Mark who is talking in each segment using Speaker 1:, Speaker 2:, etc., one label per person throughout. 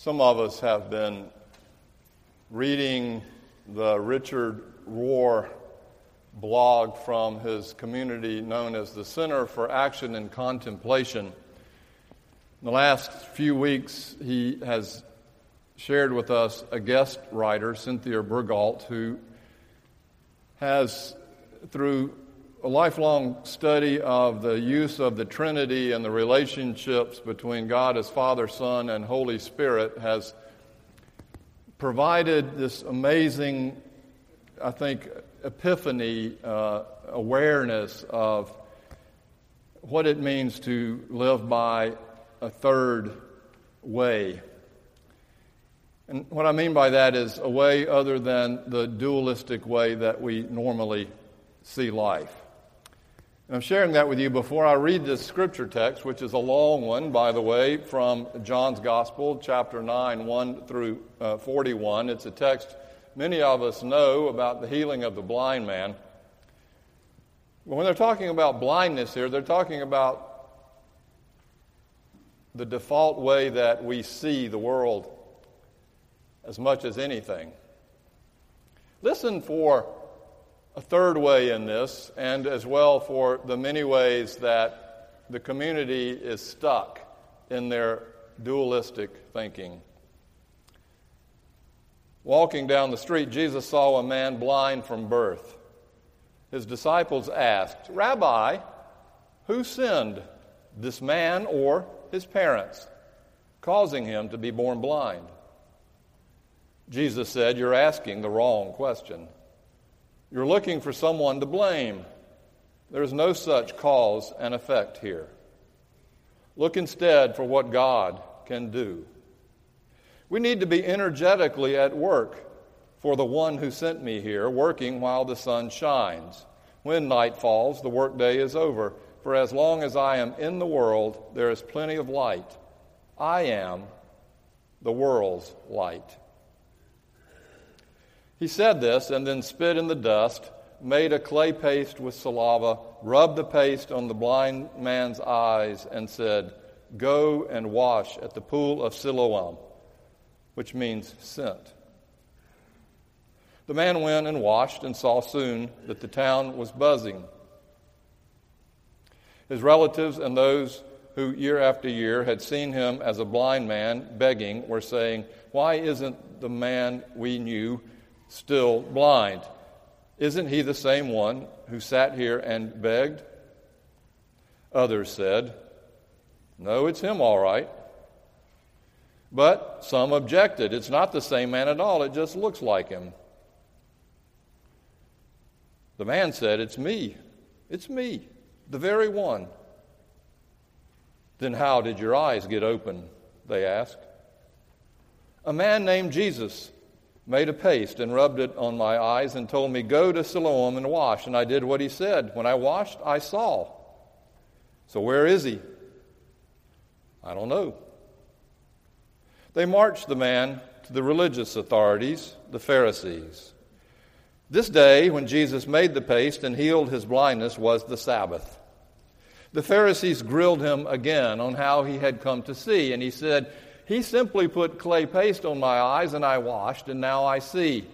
Speaker 1: Some of us have been reading the Richard Rohr blog from his community known as the Center for Action and Contemplation. In the last few weeks, he has shared with us a guest writer, Cynthia Bourgeault, who has, through a lifelong study of the use of the Trinity and the relationships between God as Father, Son, and Holy Spirit has provided this amazing, I think, epiphany uh, awareness of what it means to live by a third way. And what I mean by that is a way other than the dualistic way that we normally see life. And I'm sharing that with you before I read this scripture text, which is a long one, by the way, from John's Gospel, chapter 9, 1 through uh, 41. It's a text many of us know about the healing of the blind man. When they're talking about blindness here, they're talking about the default way that we see the world as much as anything. Listen for a third way in this, and as well for the many ways that the community is stuck in their dualistic thinking. Walking down the street, Jesus saw a man blind from birth. His disciples asked, Rabbi, who sinned, this man or his parents, causing him to be born blind? Jesus said, You're asking the wrong question. You're looking for someone to blame. There's no such cause and effect here. Look instead for what God can do. We need to be energetically at work for the one who sent me here, working while the sun shines. When night falls, the workday is over. For as long as I am in the world, there is plenty of light. I am the world's light. He said this and then spit in the dust, made a clay paste with saliva, rubbed the paste on the blind man's eyes, and said, Go and wash at the pool of Siloam, which means sent. The man went and washed and saw soon that the town was buzzing. His relatives and those who year after year had seen him as a blind man begging were saying, Why isn't the man we knew still blind. Isn't he the same one who sat here and begged? Others said, No, it's him all right. But some objected. It's not the same man at all, it just looks like him. The man said, It's me. It's me, the very one. Then how did your eyes get open? They asked. A man named Jesus made a paste and rubbed it on my eyes and told me, Go to Siloam and wash. And I did what he said. When I washed, I saw. So where is he? I don't know. They marched the man to the religious authorities, the Pharisees. This day, when Jesus made the paste and healed his blindness, was the Sabbath. The Pharisees grilled him again on how he had come to see, and he said, he simply put clay paste on my eyes and I washed, and now I see.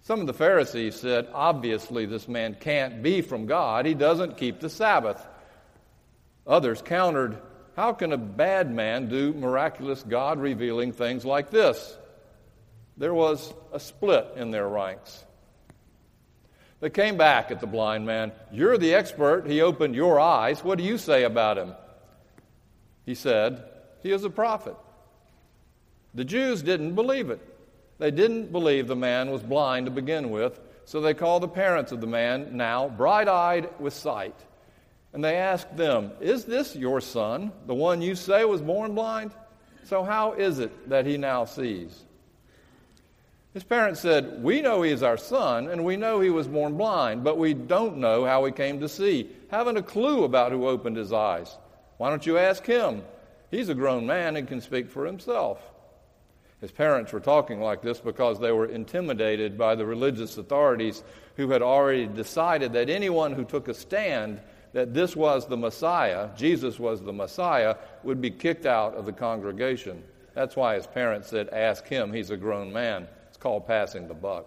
Speaker 1: Some of the Pharisees said, Obviously, this man can't be from God. He doesn't keep the Sabbath. Others countered, How can a bad man do miraculous God revealing things like this? There was a split in their ranks. They came back at the blind man. You're the expert. He opened your eyes. What do you say about him? He said, he is a prophet. The Jews didn't believe it. They didn't believe the man was blind to begin with, so they called the parents of the man, now bright eyed with sight. And they asked them, Is this your son, the one you say was born blind? So how is it that he now sees? His parents said, We know he is our son, and we know he was born blind, but we don't know how he came to see. Haven't a clue about who opened his eyes. Why don't you ask him? He's a grown man and can speak for himself. His parents were talking like this because they were intimidated by the religious authorities who had already decided that anyone who took a stand that this was the Messiah, Jesus was the Messiah, would be kicked out of the congregation. That's why his parents said, Ask him, he's a grown man. It's called passing the buck.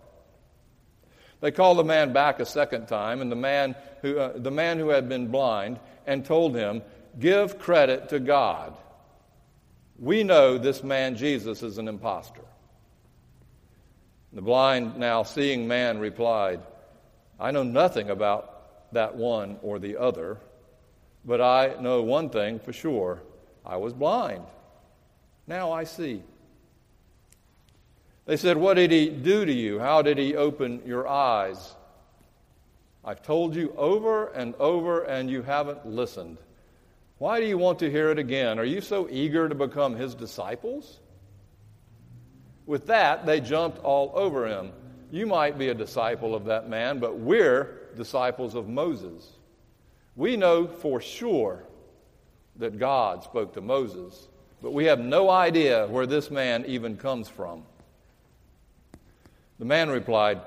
Speaker 1: They called the man back a second time, and the man who, uh, the man who had been blind, and told him, Give credit to God. We know this man Jesus is an impostor. The blind, now seeing man replied, I know nothing about that one or the other, but I know one thing for sure I was blind. Now I see. They said, What did he do to you? How did he open your eyes? I've told you over and over, and you haven't listened. Why do you want to hear it again? Are you so eager to become his disciples? With that, they jumped all over him. You might be a disciple of that man, but we're disciples of Moses. We know for sure that God spoke to Moses, but we have no idea where this man even comes from. The man replied,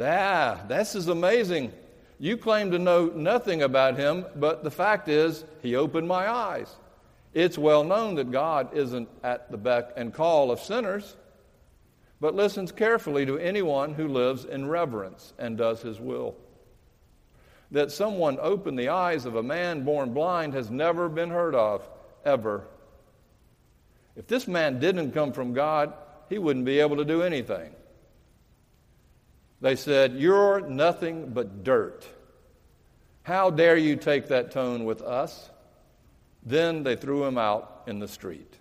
Speaker 1: Ah, this is amazing. You claim to know nothing about him, but the fact is, he opened my eyes. It's well known that God isn't at the beck and call of sinners, but listens carefully to anyone who lives in reverence and does his will. That someone opened the eyes of a man born blind has never been heard of, ever. If this man didn't come from God, he wouldn't be able to do anything. They said, You're nothing but dirt. How dare you take that tone with us? Then they threw him out in the street.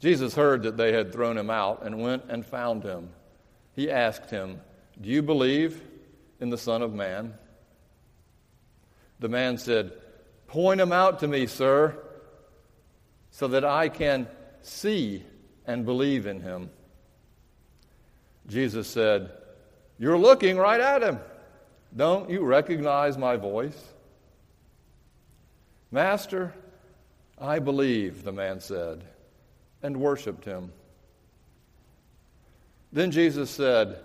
Speaker 1: Jesus heard that they had thrown him out and went and found him. He asked him, Do you believe in the Son of Man? The man said, Point him out to me, sir, so that I can see and believe in him. Jesus said, You're looking right at him. Don't you recognize my voice? Master, I believe, the man said, and worshiped him. Then Jesus said,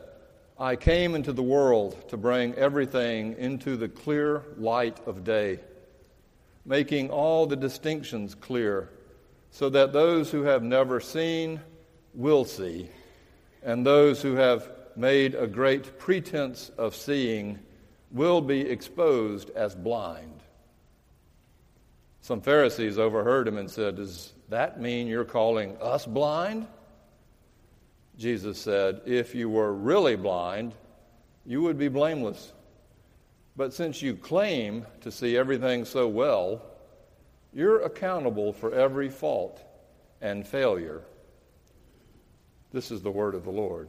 Speaker 1: I came into the world to bring everything into the clear light of day, making all the distinctions clear, so that those who have never seen will see and those who have made a great pretense of seeing will be exposed as blind. Some Pharisees overheard him and said, Does that mean you're calling us blind? Jesus said, If you were really blind, you would be blameless. But since you claim to see everything so well, you're accountable for every fault and failure. This is the word of the Lord.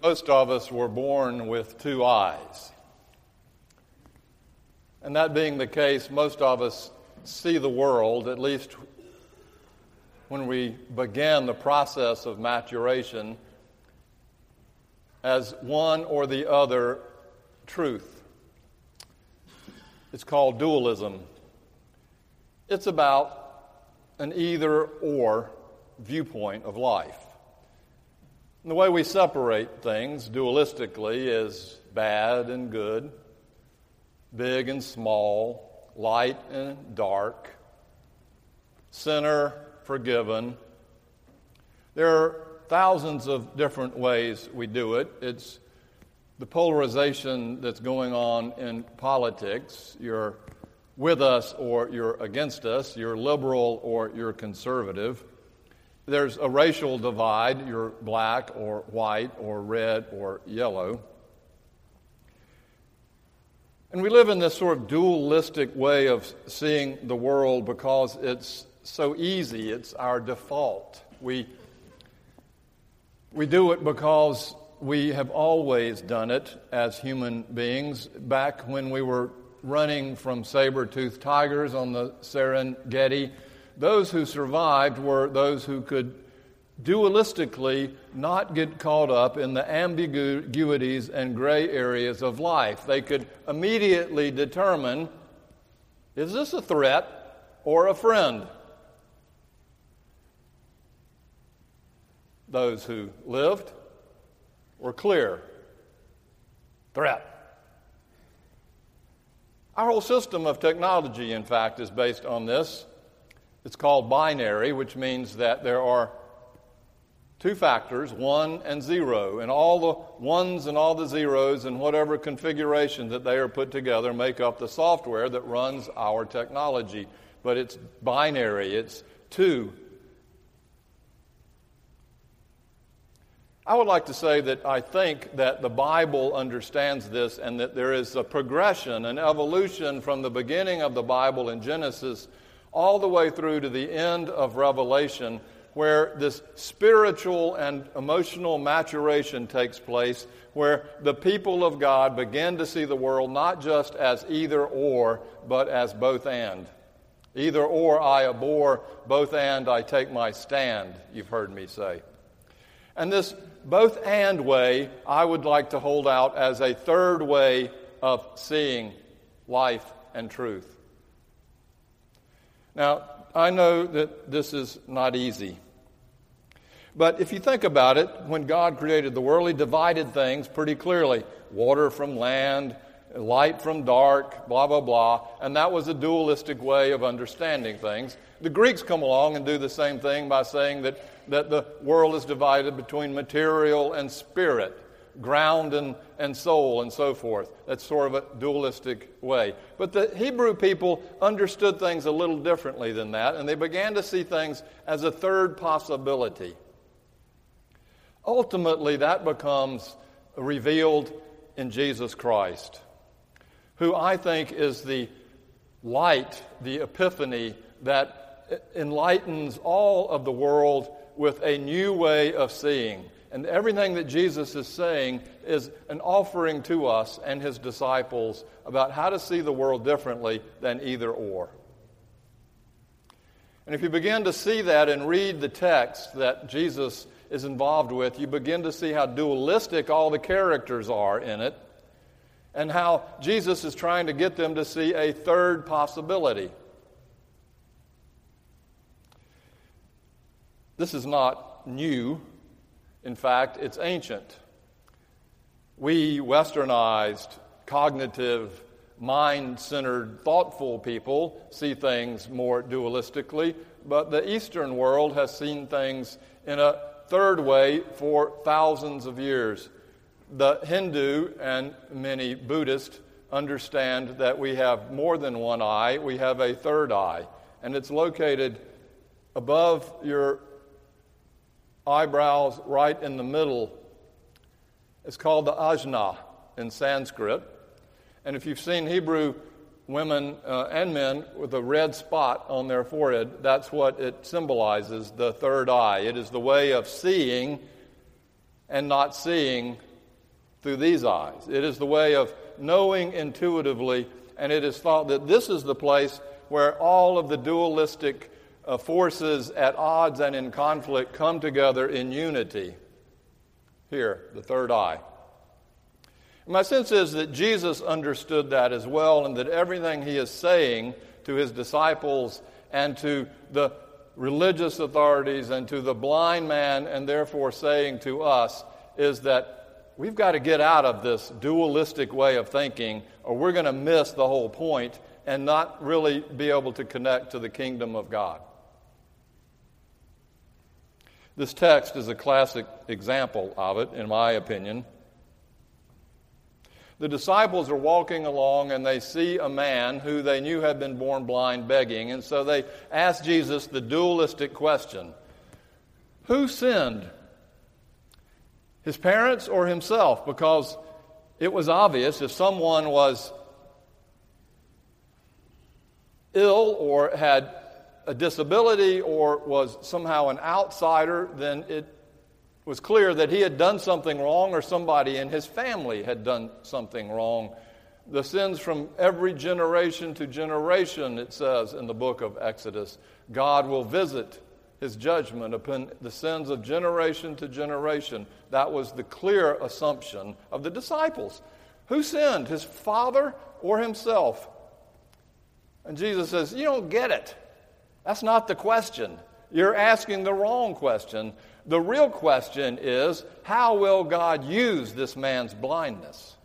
Speaker 1: Most of us were born with two eyes. And that being the case, most of us see the world, at least when we begin the process of maturation, as one or the other truth. It's called dualism. It's about an either or viewpoint of life. And the way we separate things dualistically is bad and good, big and small, light and dark, sinner, forgiven. There are thousands of different ways we do it. It's the polarization that's going on in politics. You're with us or you're against us, you're liberal or you're conservative. There's a racial divide, you're black or white or red or yellow. And we live in this sort of dualistic way of seeing the world because it's so easy, it's our default. We, we do it because we have always done it as human beings. Back when we were running from saber toothed tigers on the Serengeti. Those who survived were those who could dualistically not get caught up in the ambiguities and gray areas of life. They could immediately determine is this a threat or a friend? Those who lived were clear threat. Our whole system of technology, in fact, is based on this. It's called binary, which means that there are two factors, one and zero, and all the ones and all the zeros and whatever configuration that they are put together make up the software that runs our technology. But it's binary, it's two I would like to say that I think that the Bible understands this and that there is a progression, an evolution from the beginning of the Bible in Genesis all the way through to the end of Revelation, where this spiritual and emotional maturation takes place, where the people of God begin to see the world not just as either or, but as both and. Either or I abhor, both and I take my stand, you've heard me say. And this both and way I would like to hold out as a third way of seeing life and truth. Now, I know that this is not easy. But if you think about it, when God created the world, He divided things pretty clearly water from land, light from dark, blah, blah, blah. And that was a dualistic way of understanding things. The Greeks come along and do the same thing by saying that that the world is divided between material and spirit, ground and, and soul, and so forth. That's sort of a dualistic way. But the Hebrew people understood things a little differently than that, and they began to see things as a third possibility. Ultimately, that becomes revealed in Jesus Christ, who I think is the light, the epiphany that enlightens all of the world with a new way of seeing. And everything that Jesus is saying is an offering to us and his disciples about how to see the world differently than either or. And if you begin to see that and read the text that Jesus is involved with, you begin to see how dualistic all the characters are in it and how Jesus is trying to get them to see a third possibility. This is not new. In fact, it's ancient. We westernized, cognitive, mind centered, thoughtful people see things more dualistically, but the Eastern world has seen things in a third way for thousands of years. The Hindu and many Buddhists understand that we have more than one eye, we have a third eye, and it's located above your eyebrows right in the middle. It's called the ajna in Sanskrit. And if you've seen Hebrew women uh, and men with a red spot on their forehead, that's what it symbolizes the third eye. It is the way of seeing and not seeing through these eyes. It is the way of knowing intuitively, and it is thought that this is the place where all of the dualistic uh, forces at odds and in conflict come together in unity. Here, the third eye. My sense is that Jesus understood that as well, and that everything he is saying to his disciples and to the religious authorities and to the blind man, and therefore saying to us, is that we've got to get out of this dualistic way of thinking, or we're going to miss the whole point and not really be able to connect to the kingdom of God. This text is a classic example of it, in my opinion. The disciples are walking along and they see a man who they knew had been born blind begging, and so they ask Jesus the dualistic question Who sinned? His parents or himself? Because it was obvious if someone was ill or had a disability or was somehow an outsider, then it was clear that he had done something wrong or somebody in his family had done something wrong. The sins from every generation to generation, it says in the book of Exodus, God will visit his judgment upon the sins of generation to generation. That was the clear assumption of the disciples. Who sinned, his father or himself? And Jesus says, You don't get it. That's not the question. You're asking the wrong question. The real question is how will God use this man's blindness?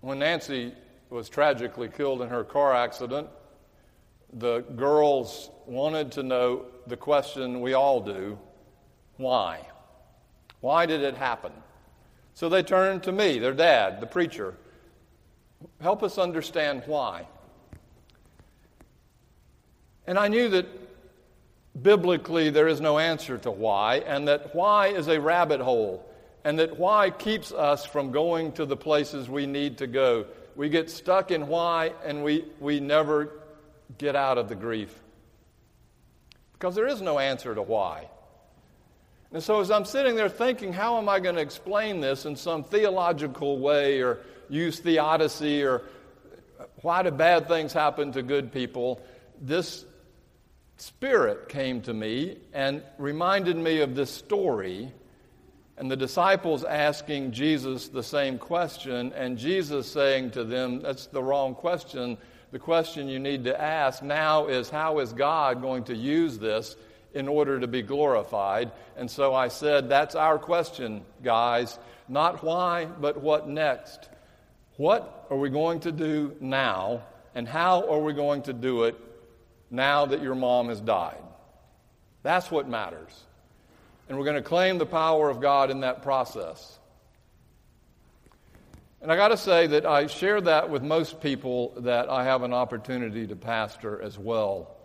Speaker 1: when Nancy was tragically killed in her car accident, the girls wanted to know the question we all do why? Why did it happen? So they turned to me, their dad, the preacher. Help us understand why. And I knew that biblically there is no answer to why, and that why is a rabbit hole, and that why keeps us from going to the places we need to go. We get stuck in why, and we, we never get out of the grief. Because there is no answer to why. And so, as I'm sitting there thinking, how am I going to explain this in some theological way or use theodicy or why do bad things happen to good people? This spirit came to me and reminded me of this story and the disciples asking Jesus the same question, and Jesus saying to them, That's the wrong question. The question you need to ask now is, How is God going to use this in order to be glorified? And so I said, That's our question, guys. Not why, but what next? What are we going to do now, and how are we going to do it now that your mom has died? That's what matters. And we're going to claim the power of God in that process. And I got to say that I share that with most people that I have an opportunity to pastor as well.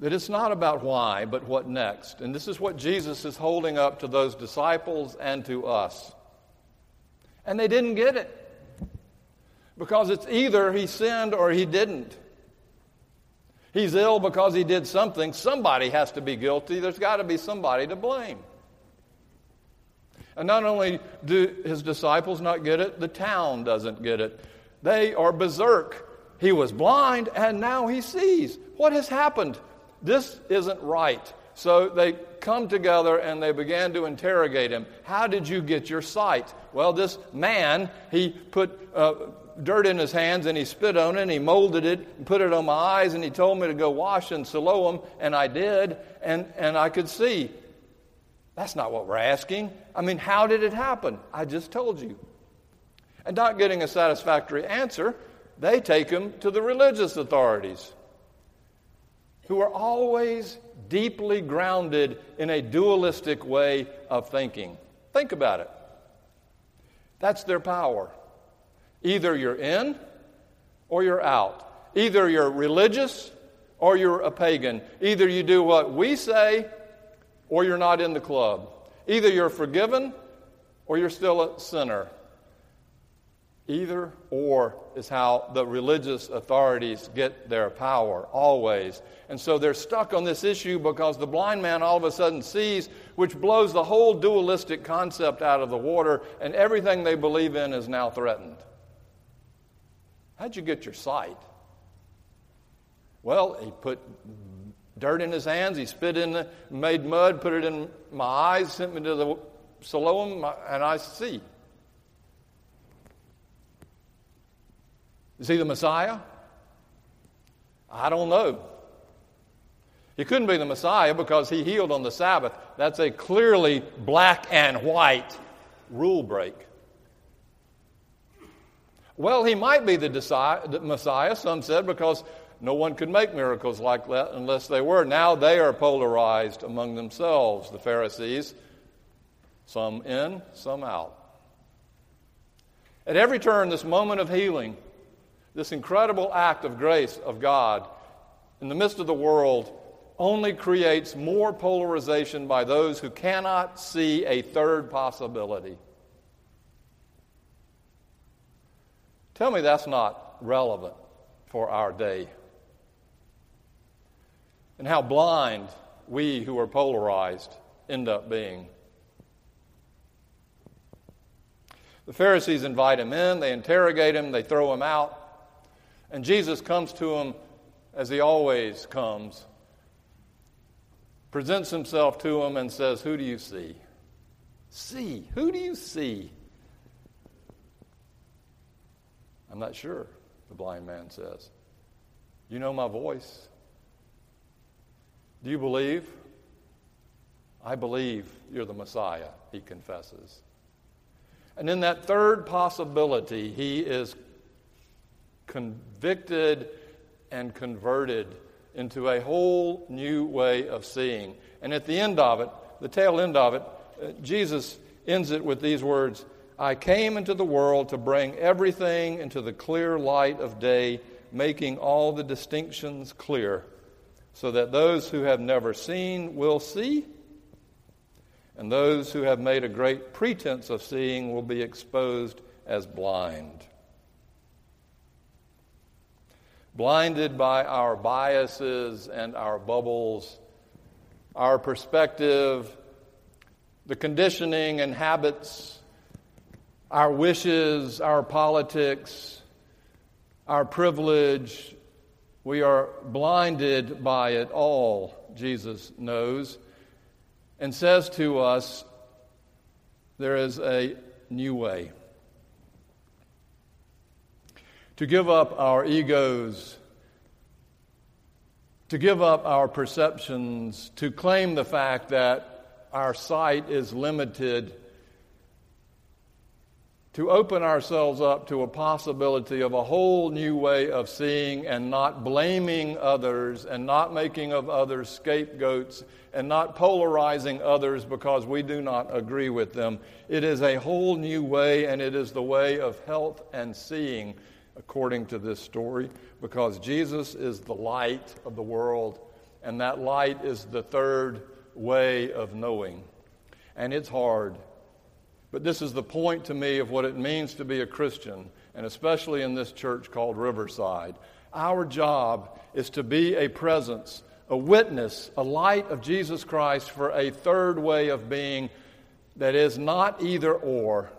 Speaker 1: That it's not about why, but what next. And this is what Jesus is holding up to those disciples and to us. And they didn't get it. Because it's either he sinned or he didn't. He's ill because he did something. Somebody has to be guilty. There's got to be somebody to blame. And not only do his disciples not get it, the town doesn't get it. They are berserk. He was blind and now he sees. What has happened? This isn't right. So they come together and they began to interrogate him. How did you get your sight? Well, this man, he put uh, dirt in his hands and he spit on it and he molded it and put it on my eyes and he told me to go wash in Siloam and I did and, and I could see. That's not what we're asking. I mean, how did it happen? I just told you. And not getting a satisfactory answer, they take him to the religious authorities who are always deeply grounded in a dualistic way of thinking. Think about it. That's their power. Either you're in or you're out. Either you're religious or you're a pagan. Either you do what we say or you're not in the club. Either you're forgiven or you're still a sinner. Either or is how the religious authorities get their power, always. And so they're stuck on this issue because the blind man all of a sudden sees, which blows the whole dualistic concept out of the water, and everything they believe in is now threatened. How'd you get your sight? Well, he put dirt in his hands, he spit in, the, made mud, put it in my eyes, sent me to the Siloam, and I see. Is he the Messiah? I don't know. He couldn't be the Messiah because he healed on the Sabbath. That's a clearly black and white rule break. Well, he might be the Messiah, some said, because no one could make miracles like that unless they were. Now they are polarized among themselves, the Pharisees, some in, some out. At every turn, this moment of healing, this incredible act of grace of God in the midst of the world, only creates more polarization by those who cannot see a third possibility. Tell me that's not relevant for our day. And how blind we who are polarized end up being. The Pharisees invite him in, they interrogate him, they throw him out. And Jesus comes to him as he always comes, presents himself to him, and says, Who do you see? See. Who do you see? I'm not sure, the blind man says. You know my voice. Do you believe? I believe you're the Messiah, he confesses. And in that third possibility, he is convicted and converted into a whole new way of seeing. And at the end of it, the tail end of it, uh, Jesus ends it with these words I came into the world to bring everything into the clear light of day, making all the distinctions clear, so that those who have never seen will see, and those who have made a great pretense of seeing will be exposed as blind. Blinded by our biases and our bubbles, our perspective, the conditioning and habits our wishes, our politics, our privilege, we are blinded by it all, Jesus knows, and says to us, There is a new way. To give up our egos, to give up our perceptions, to claim the fact that our sight is limited to open ourselves up to a possibility of a whole new way of seeing and not blaming others and not making of others scapegoats and not polarizing others because we do not agree with them. It is a whole new way, and it is the way of health and seeing, according to this story, because Jesus is the light of the world, and that light is the third way of knowing. And it's hard. But this is the point to me of what it means to be a Christian, and especially in this church called Riverside. Our job is to be a presence, a witness, a light of Jesus Christ for a third way of being that is not either or,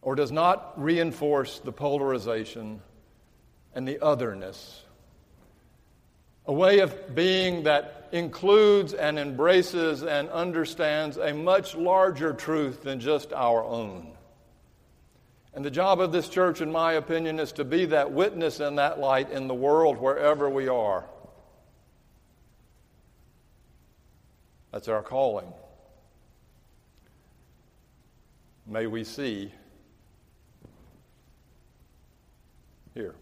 Speaker 1: or does not reinforce the polarization and the otherness. A way of being that includes and embraces and understands a much larger truth than just our own. And the job of this church, in my opinion, is to be that witness and that light in the world wherever we are. That's our calling. May we see here.